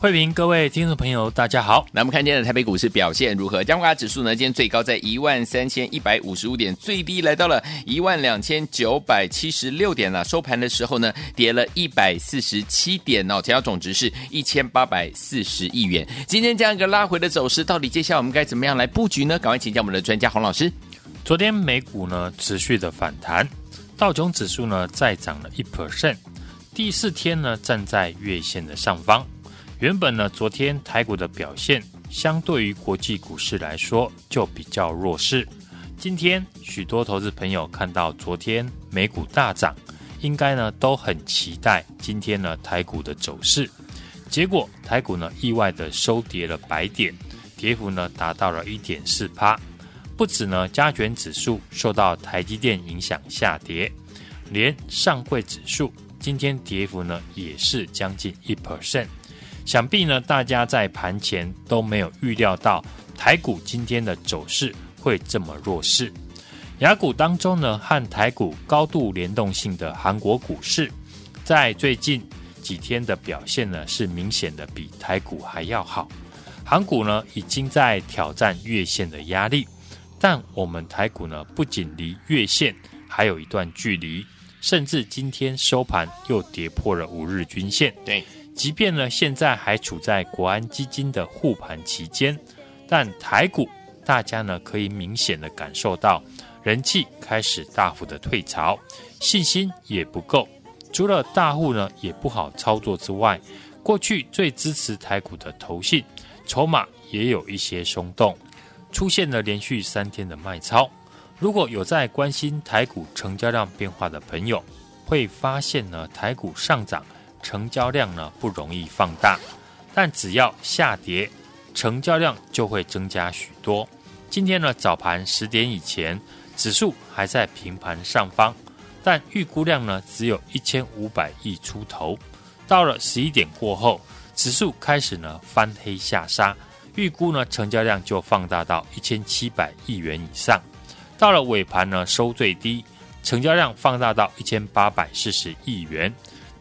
慧平，各位听众朋友，大家好。那我们看今天的台北股市表现如何？加权指数呢？今天最高在一万三千一百五十五点，最低来到了一万两千九百七十六点了。收盘的时候呢，跌了一百四十七点哦，成交总值是一千八百四十亿元。今天这样一个拉回的走势，到底接下来我们该怎么样来布局呢？赶快请教我们的专家洪老师。昨天美股呢持续的反弹，道琼指数呢再涨了一 percent，第四天呢站在月线的上方。原本呢，昨天台股的表现相对于国际股市来说就比较弱势。今天许多投资朋友看到昨天美股大涨，应该呢都很期待今天呢台股的走势。结果台股呢意外的收跌了百点，跌幅呢达到了一点四趴。不止呢加权指数受到台积电影响下跌，连上柜指数今天跌幅呢也是将近一 percent。想必呢，大家在盘前都没有预料到台股今天的走势会这么弱势。亚股当中呢，和台股高度联动性的韩国股市，在最近几天的表现呢，是明显的比台股还要好。韩股呢，已经在挑战月线的压力，但我们台股呢，不仅离月线还有一段距离，甚至今天收盘又跌破了五日均线。对。即便呢，现在还处在国安基金的护盘期间，但台股大家呢可以明显的感受到人气开始大幅的退潮，信心也不够。除了大户呢也不好操作之外，过去最支持台股的投信筹码也有一些松动，出现了连续三天的卖超。如果有在关心台股成交量变化的朋友，会发现呢台股上涨。成交量呢不容易放大，但只要下跌，成交量就会增加许多。今天呢早盘十点以前，指数还在平盘上方，但预估量呢只有一千五百亿出头。到了十一点过后，指数开始呢翻黑下杀，预估呢成交量就放大到一千七百亿元以上。到了尾盘呢收最低，成交量放大到一千八百四十亿元。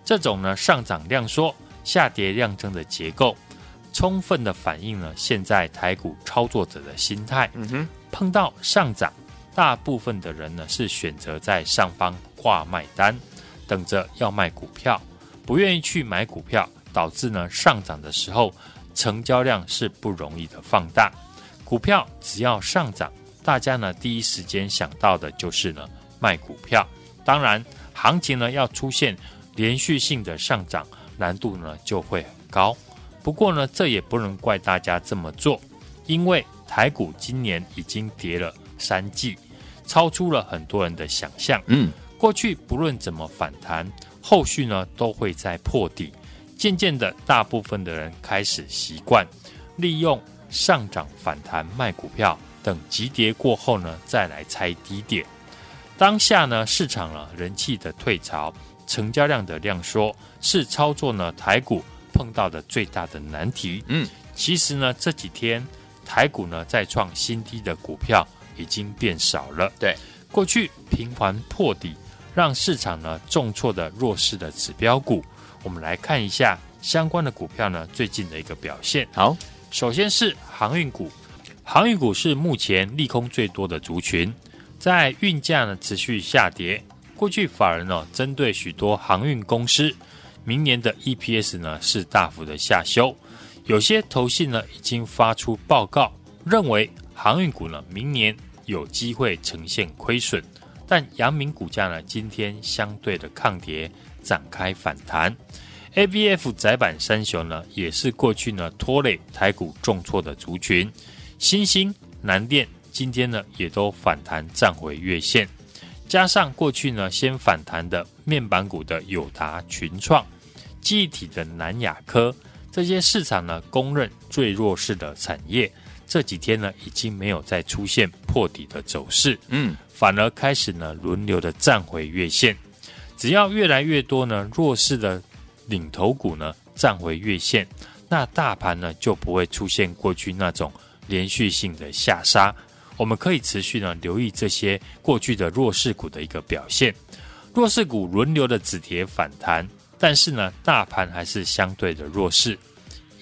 这种呢上涨量缩、下跌量增的结构，充分的反映了现在台股操作者的心态。嗯哼，碰到上涨，大部分的人呢是选择在上方挂卖单，等着要卖股票，不愿意去买股票，导致呢上涨的时候成交量是不容易的放大。股票只要上涨，大家呢第一时间想到的就是呢卖股票。当然，行情呢要出现。连续性的上涨难度呢就会很高，不过呢这也不能怪大家这么做，因为台股今年已经跌了三季，超出了很多人的想象。嗯，过去不论怎么反弹，后续呢都会在破底，渐渐的大部分的人开始习惯利用上涨反弹卖股票，等急跌过后呢再来猜低点。当下呢市场呢人气的退潮。成交量的量缩是操作呢台股碰到的最大的难题。嗯，其实呢这几天台股呢再创新低的股票已经变少了。对，过去频繁破底，让市场呢重挫的弱势的指标股，我们来看一下相关的股票呢最近的一个表现。好，首先是航运股，航运股是目前利空最多的族群，在运价呢持续下跌。过去法人呢，针对许多航运公司，明年的 EPS 呢是大幅的下修。有些投信呢已经发出报告，认为航运股呢明年有机会呈现亏损。但阳明股价呢今天相对的抗跌，展开反弹。ABF 载板三雄呢也是过去呢拖累台股重挫的族群。新兴、南电今天呢也都反弹站回月线。加上过去呢先反弹的面板股的友达、群创、记忆体的南亚科，这些市场呢公认最弱势的产业，这几天呢已经没有再出现破底的走势，嗯，反而开始呢轮流的站回月线。只要越来越多呢弱势的领头股呢站回月线，那大盘呢就不会出现过去那种连续性的下杀。我们可以持续呢留意这些过去的弱势股的一个表现，弱势股轮流的止跌反弹，但是呢大盘还是相对的弱势，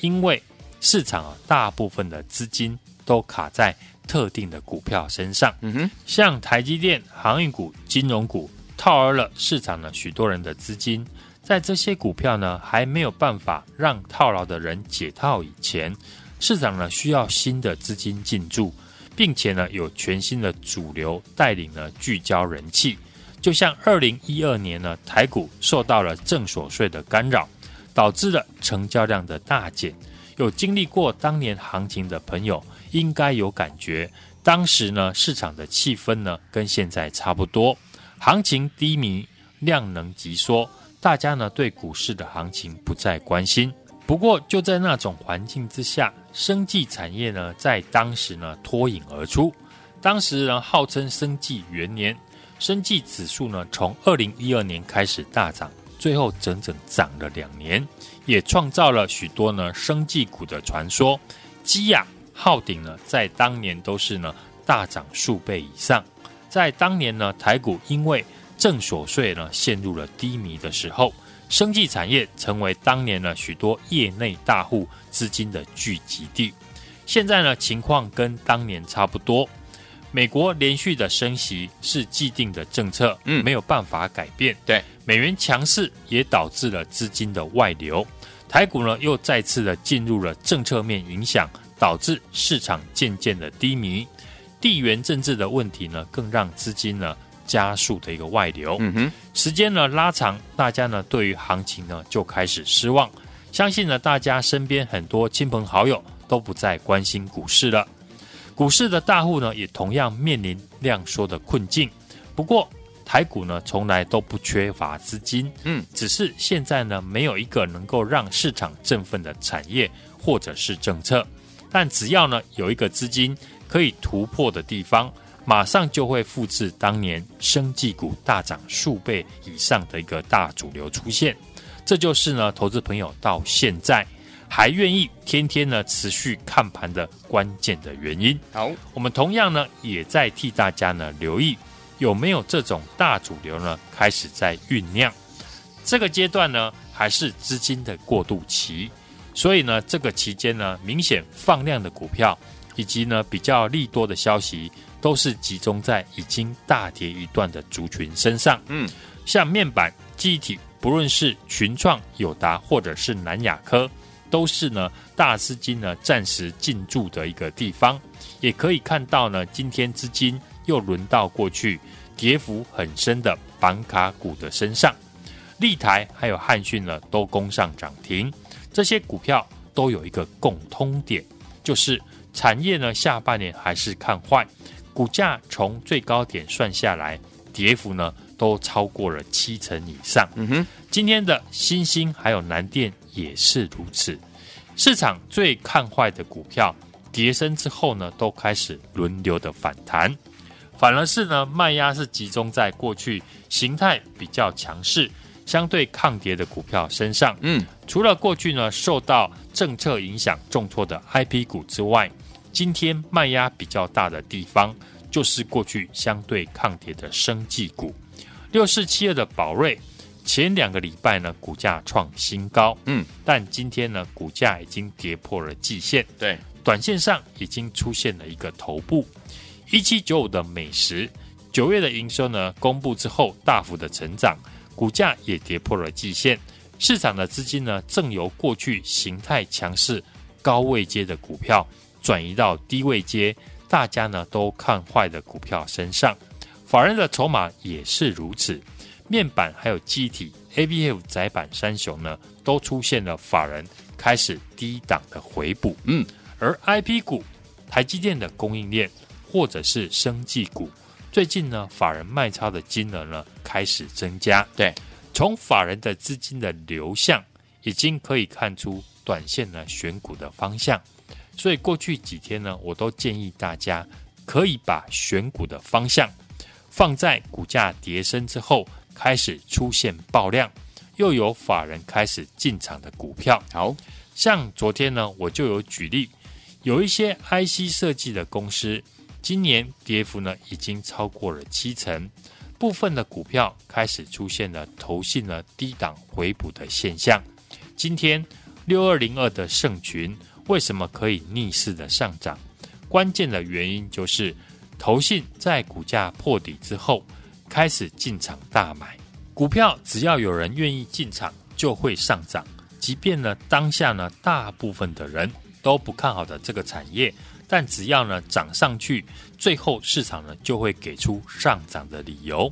因为市场啊大部分的资金都卡在特定的股票身上，嗯哼，像台积电、航运股、金融股。套牢了市场呢，许多人的资金在这些股票呢还没有办法让套牢的人解套以前，市场呢需要新的资金进驻，并且呢有全新的主流带领呢聚焦人气。就像二零一二年呢台股受到了正所税的干扰，导致了成交量的大减。有经历过当年行情的朋友应该有感觉，当时呢市场的气氛呢跟现在差不多。行情低迷，量能急缩，大家呢对股市的行情不再关心。不过就在那种环境之下，生技产业呢在当时呢脱颖而出。当时呢号称生技元年，生技指数呢从二零一二年开始大涨，最后整整涨了两年，也创造了许多呢生技股的传说。基亚、浩鼎呢在当年都是呢大涨数倍以上。在当年呢，台股因为正所税呢陷入了低迷的时候，生技产业成为当年呢许多业内大户资金的聚集地。现在呢情况跟当年差不多，美国连续的升息是既定的政策，嗯，没有办法改变。对，美元强势也导致了资金的外流，台股呢又再次的进入了政策面影响，导致市场渐渐的低迷。地缘政治的问题呢，更让资金呢加速的一个外流。嗯哼，时间呢拉长，大家呢对于行情呢就开始失望。相信呢大家身边很多亲朋好友都不再关心股市了。股市的大户呢也同样面临量缩的困境。不过台股呢从来都不缺乏资金，嗯，只是现在呢没有一个能够让市场振奋的产业或者是政策。但只要呢有一个资金。可以突破的地方，马上就会复制当年生技股大涨数倍以上的一个大主流出现。这就是呢，投资朋友到现在还愿意天天呢持续看盘的关键的原因。好，我们同样呢也在替大家呢留意有没有这种大主流呢开始在酝酿。这个阶段呢还是资金的过渡期，所以呢这个期间呢明显放量的股票。以及呢，比较利多的消息，都是集中在已经大跌一段的族群身上。嗯，像面板、记忆体，不论是群创、友达，或者是南亚科，都是呢大资金呢暂时进驻的一个地方。也可以看到呢，今天资金又轮到过去跌幅很深的板卡股的身上。立台还有汉讯呢，都攻上涨停。这些股票都有一个共通点，就是。产业呢，下半年还是看坏，股价从最高点算下来，跌幅呢都超过了七成以上。嗯哼，今天的新兴还有南电也是如此。市场最看坏的股票，跌升之后呢，都开始轮流的反弹，反而是呢卖压是集中在过去形态比较强势、相对抗跌的股票身上。嗯，除了过去呢受到政策影响重挫的 IP 股之外，今天卖压比较大的地方，就是过去相对抗跌的生技股，六四七二的宝瑞，前两个礼拜呢股价创新高，嗯，但今天呢股价已经跌破了季线，对，短线上已经出现了一个头部。一七九五的美食，九月的营收呢公布之后大幅的成长，股价也跌破了季线，市场的资金呢正由过去形态强势高位接的股票。转移到低位接，大家呢都看坏的股票身上，法人的筹码也是如此。面板还有机体，ABF 窄板三雄呢都出现了法人开始低档的回补。嗯，而 IP 股，台积电的供应链或者是生技股，最近呢，法人卖超的金额呢开始增加。对，从法人的资金的流向，已经可以看出短线呢选股的方向。所以过去几天呢，我都建议大家可以把选股的方向放在股价跌升之后，开始出现爆量，又有法人开始进场的股票。好像昨天呢，我就有举例，有一些 IC 设计的公司。今年跌幅呢已经超过了七成，部分的股票开始出现了投信了低档回补的现象。今天六二零二的盛群为什么可以逆势的上涨？关键的原因就是投信在股价破底之后开始进场大买股票，只要有人愿意进场就会上涨。即便呢当下呢大部分的人都不看好的这个产业。但只要呢涨上去，最后市场呢就会给出上涨的理由。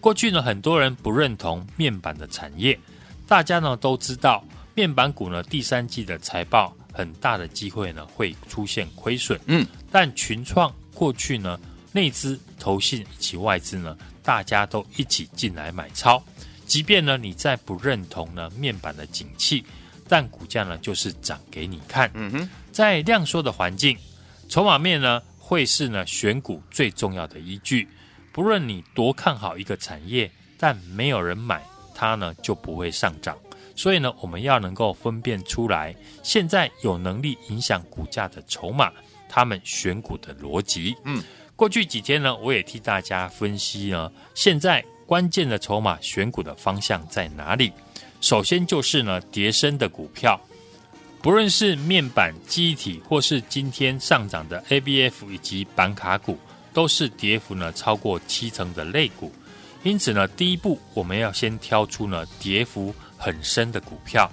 过去呢很多人不认同面板的产业，大家呢都知道面板股呢第三季的财报很大的机会呢会出现亏损。嗯，但群创过去呢内资、投信以及外资呢大家都一起进来买超，即便呢你再不认同呢面板的景气，但股价呢就是涨给你看。嗯哼，在量缩的环境。筹码面呢，会是呢选股最重要的依据。不论你多看好一个产业，但没有人买，它呢就不会上涨。所以呢，我们要能够分辨出来，现在有能力影响股价的筹码，他们选股的逻辑。嗯，过去几天呢，我也替大家分析呢，现在关键的筹码选股的方向在哪里？首先就是呢，叠升的股票。不论是面板、机体，或是今天上涨的 ABF 以及板卡股，都是跌幅呢超过七成的类股。因此呢，第一步我们要先挑出呢跌幅很深的股票，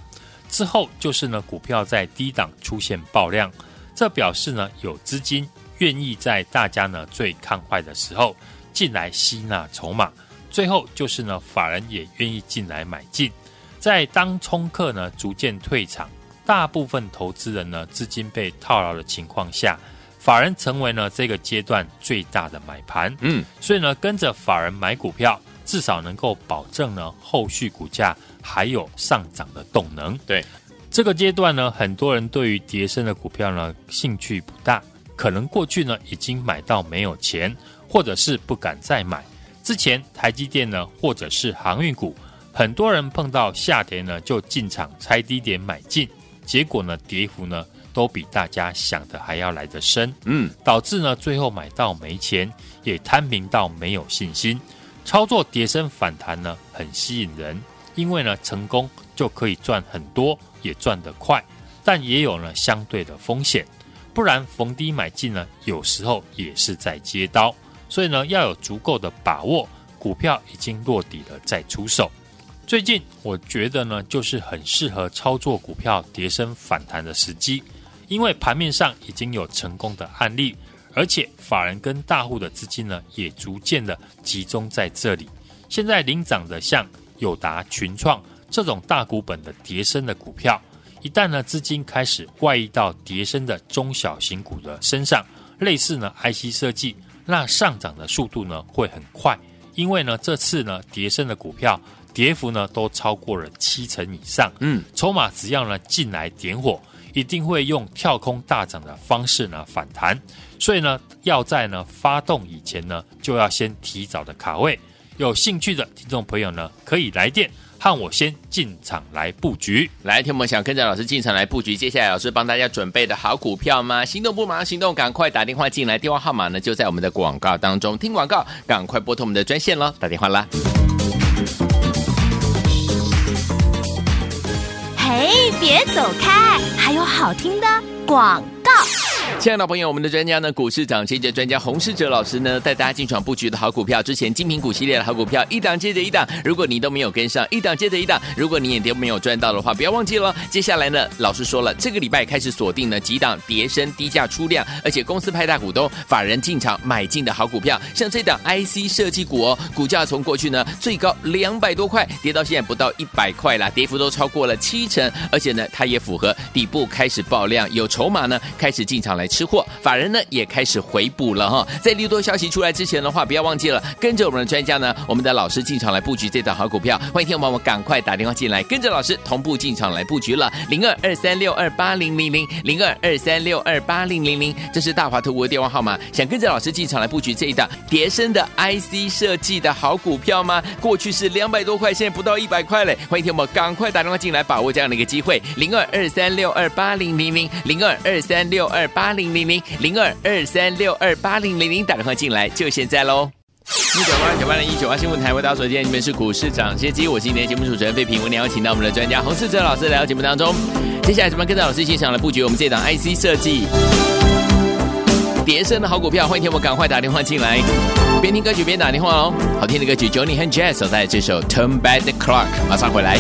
之后就是呢股票在低档出现爆量，这表示呢有资金愿意在大家呢最看坏的时候进来吸纳筹码，最后就是呢法人也愿意进来买进，在当冲客呢逐渐退场。大部分投资人呢，资金被套牢的情况下，法人成为呢这个阶段最大的买盘。嗯，所以呢，跟着法人买股票，至少能够保证呢后续股价还有上涨的动能。对，这个阶段呢，很多人对于跌升的股票呢兴趣不大，可能过去呢已经买到没有钱，或者是不敢再买。之前台积电呢，或者是航运股，很多人碰到下跌呢就进场拆低点买进。结果呢，跌幅呢都比大家想的还要来得深，嗯，导致呢最后买到没钱，也摊平到没有信心。操作跌升反弹呢很吸引人，因为呢成功就可以赚很多，也赚得快，但也有呢相对的风险。不然逢低买进呢，有时候也是在接刀，所以呢要有足够的把握，股票已经落底了再出手。最近我觉得呢，就是很适合操作股票跌升反弹的时机，因为盘面上已经有成功的案例，而且法人跟大户的资金呢也逐渐的集中在这里。现在领涨的像友达、群创这种大股本的跌升的股票，一旦呢资金开始外溢到跌升的中小型股的身上，类似呢 IC 设计，那上涨的速度呢会很快，因为呢这次呢跌升的股票。跌幅呢都超过了七成以上，嗯，筹码只要呢进来点火，一定会用跳空大涨的方式呢反弹，所以呢要在呢发动以前呢就要先提早的卡位。有兴趣的听众朋友呢可以来电和我先进场来布局。来，听我们想跟着老师进场来布局，接下来老师帮大家准备的好股票吗？心动不马上行动，赶快打电话进来，电话号码呢就在我们的广告当中。听广告，赶快拨通我们的专线喽，打电话啦。嘿，别走开，还有好听的广告。亲爱的朋友，我们的专家呢，股市涨跌专家洪世哲老师呢，带大家进场布局的好股票，之前精品股系列的好股票，一档接着一档。如果你都没有跟上，一档接着一档，如果你也都没有赚到的话，不要忘记了。接下来呢，老师说了，这个礼拜开始锁定了几档叠升低价出量，而且公司派大股东、法人进场买进的好股票，像这档 IC 设计股哦，股价从过去呢最高两百多块，跌到现在不到一百块啦，跌幅都超过了七成，而且呢，它也符合底部开始爆量，有筹码呢开始进场来。吃货，法人呢也开始回补了哈。在利多消息出来之前的话，不要忘记了跟着我们的专家呢，我们的老师进场来布局这档好股票。欢迎听众朋友们赶快打电话进来，跟着老师同步进场来布局了。零二二三六二八零零零零二二三六二八零零零，这是大华特务的电话号码。想跟着老师进场来布局这一档叠升的 IC 设计的好股票吗？过去是两百多块，现在不到一百块嘞。欢迎听众们赶快打电话进来，把握这样的一个机会。零二二三六二八零零零零二二三六二八零零零零二二三六二八零零零，打电话进来就现在喽。一九八九八零一九八新闻台为大家所见，你们是股市涨先机，我今天节目主持人费平，我们邀请到我们的专家洪世哲老师来到节目当中。接下来怎么跟着老师进场来布局我们这档 IC 设计叠升的好股票？欢迎听我赶快打电话进来，边听歌曲边打电话哦。好听的歌曲，Johnny 和 Jazz 所带来这首 Turn Back the Clock，马上回来。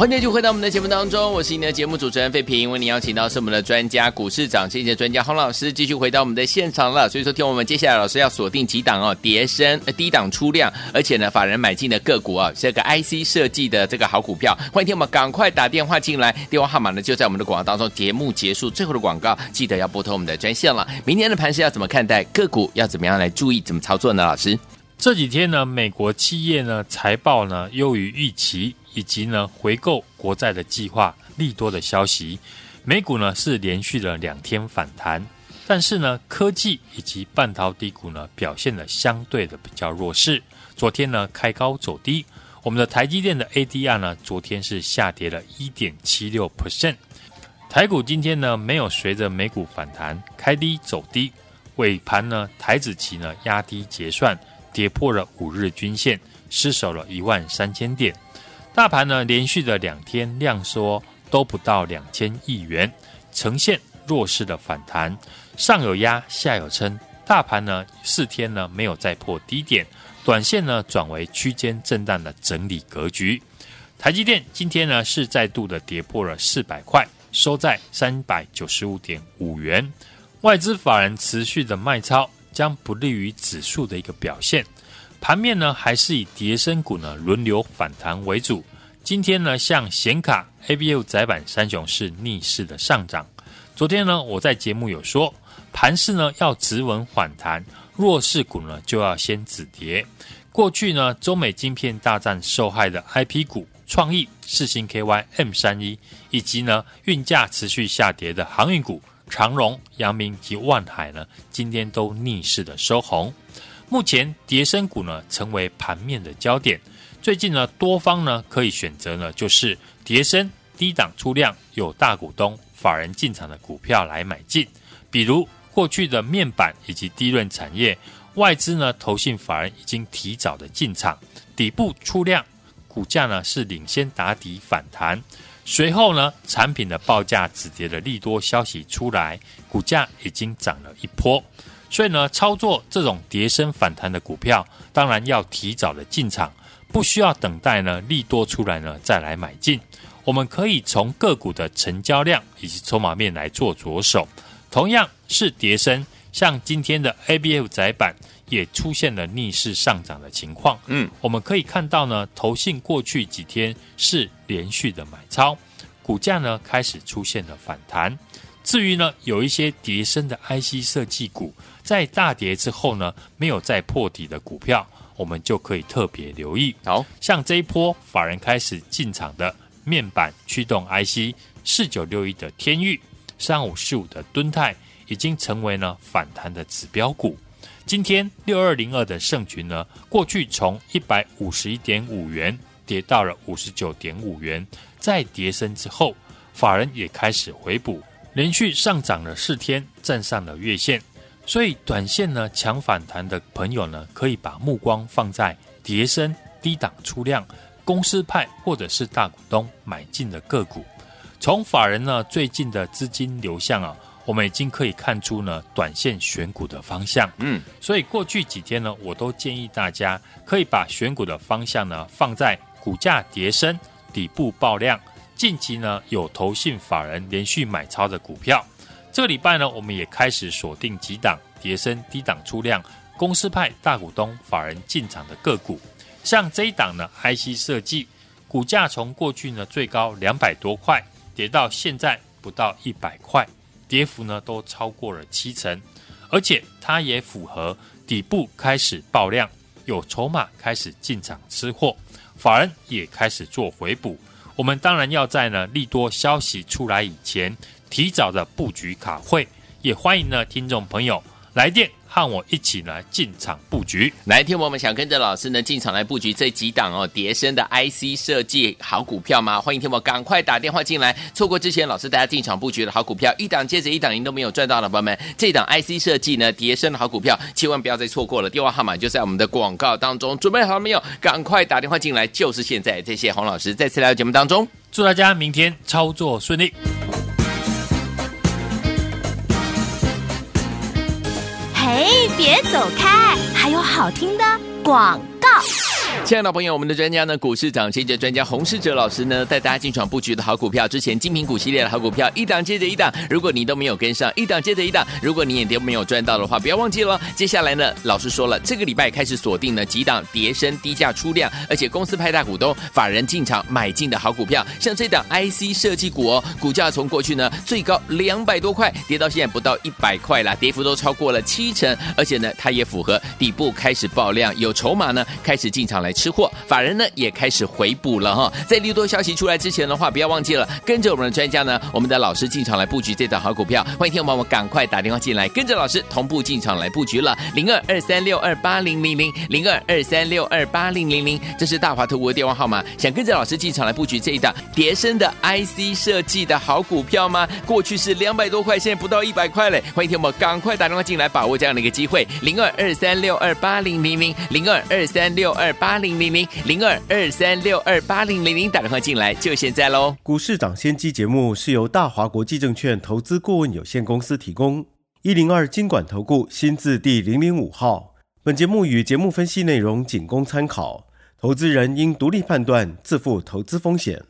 欢迎继续回到我们的节目当中，我是你的节目主持人费平，为您邀请到是我们的专家股市涨跌的专家洪老师，继续回到我们的现场了。所以说，听我们接下来老师要锁定几档哦，跌深低档出量，而且呢，法人买进的个股啊，这个 IC 设计的这个好股票。欢迎听我们赶快打电话进来，电话号码呢就在我们的广告当中。节目结束最后的广告，记得要拨通我们的专线了。明天的盘势要怎么看待？个股要怎么样来注意？怎么操作呢？老师，这几天呢，美国企业呢财报呢优于预期。以及呢回购国债的计划利多的消息，美股呢是连续了两天反弹，但是呢科技以及半导体股呢表现的相对的比较弱势。昨天呢开高走低，我们的台积电的 ADR 呢昨天是下跌了一点七六 percent。台股今天呢没有随着美股反弹开低走低，尾盘呢台指期呢压低结算，跌破了五日均线，失守了一万三千点。大盘呢，连续的两天量缩都不到两千亿元，呈现弱势的反弹，上有压，下有撑。大盘呢，四天呢没有再破低点，短线呢转为区间震荡的整理格局。台积电今天呢是再度的跌破了四百块，收在三百九十五点五元。外资法人持续的卖超，将不利于指数的一个表现。盘面呢，还是以跌升股呢轮流反弹为主。今天呢，像显卡、A B U 载板三雄是逆势的上涨。昨天呢，我在节目有说，盘势呢要止稳反弹，弱势股呢就要先止跌。过去呢，中美晶片大战受害的 IP 股、创意、四星 KY、M 三一，以及呢运价持续下跌的航运股长荣、阳明及万海呢，今天都逆势的收红。目前跌升股呢成为盘面的焦点。最近呢多方呢可以选择呢就是跌升低档出量有大股东法人进场的股票来买进，比如过去的面板以及低润产业，外资呢投信法人已经提早的进场，底部出量，股价呢是领先打底反弹，随后呢产品的报价止跌的利多消息出来，股价已经涨了一波。所以呢，操作这种跌升反弹的股票，当然要提早的进场，不需要等待呢利多出来呢再来买进。我们可以从个股的成交量以及筹码面来做着手。同样是跌升，像今天的 ABF 窄板也出现了逆势上涨的情况。嗯，我们可以看到呢，投信过去几天是连续的买超，股价呢开始出现了反弹。至于呢，有一些跌升的 IC 设计股。在大跌之后呢，没有再破底的股票，我们就可以特别留意。好，像这一波法人开始进场的面板驱动 IC 四九六一的天域，三五四五的敦泰，已经成为了反弹的指标股。今天六二零二的盛群呢，过去从一百五十一点五元跌到了五十九点五元，在跌升之后，法人也开始回补，连续上涨了四天，站上了月线。所以，短线呢强反弹的朋友呢，可以把目光放在叠升低档出量、公司派或者是大股东买进的个股。从法人呢最近的资金流向啊，我们已经可以看出呢短线选股的方向。嗯，所以过去几天呢，我都建议大家可以把选股的方向呢放在股价叠升、底部爆量、近期呢有投信法人连续买超的股票。这个礼拜呢，我们也开始锁定几档跌深低档出量、公司派大股东法人进场的个股。像这一档呢，IC 设计股价从过去呢最高两百多块，跌到现在不到一百块，跌幅呢都超过了七成。而且它也符合底部开始爆量，有筹码开始进场吃货，法人也开始做回补。我们当然要在呢利多消息出来以前。提早的布局卡会，也欢迎呢听众朋友来电和我一起来进场布局。来听我们想跟着老师呢进场来布局这几档哦叠升的 IC 设计好股票吗？欢迎听我赶快打电话进来。错过之前老师大家进场布局的好股票，一档接着一档您都没有赚到的朋友们，这档 IC 设计呢叠升的好股票，千万不要再错过了。电话号码就在我们的广告当中，准备好了没有？赶快打电话进来，就是现在。谢谢洪老师再次来到节目当中，祝大家明天操作顺利。哎，别走开！还有好听的广告。亲爱的朋友，我们的专家呢，股市涨先机专家洪世哲老师呢，带大家进场布局的好股票，之前精品股系列的好股票，一档接着一档。如果你都没有跟上，一档接着一档，如果你也都没有赚到的话，不要忘记了。接下来呢，老师说了，这个礼拜开始锁定了几档跌升低价出量，而且公司派大股东、法人进场买进的好股票，像这档 IC 设计股哦，股价从过去呢最高两百多块，跌到现在不到一百块啦，跌幅都超过了七成，而且呢，它也符合底部开始爆量，有筹码呢，开始进场来吃货，法人呢也开始回补了哈。在利多消息出来之前的话，不要忘记了跟着我们的专家呢，我们的老师进场来布局这档好股票。欢迎听众朋友们赶快打电话进来，跟着老师同步进场来布局了。零二二三六二八零零零零二二三六二八零零零，这是大华图的电话号码。想跟着老师进场来布局这一档叠升的 IC 设计的好股票吗？过去是两百多块，现在不到一百块嘞。欢迎听众们赶快打电话进来，把握这样的一个机会。零二二三六二八零零零零二二三六二八零零零零二二三六二八零零零，打电话进来就现在喽！股市涨先机节目是由大华国际证券投资顾问有限公司提供，一零二经管投顾新字第零零五号。本节目与节目分析内容仅供参考，投资人应独立判断，自负投资风险。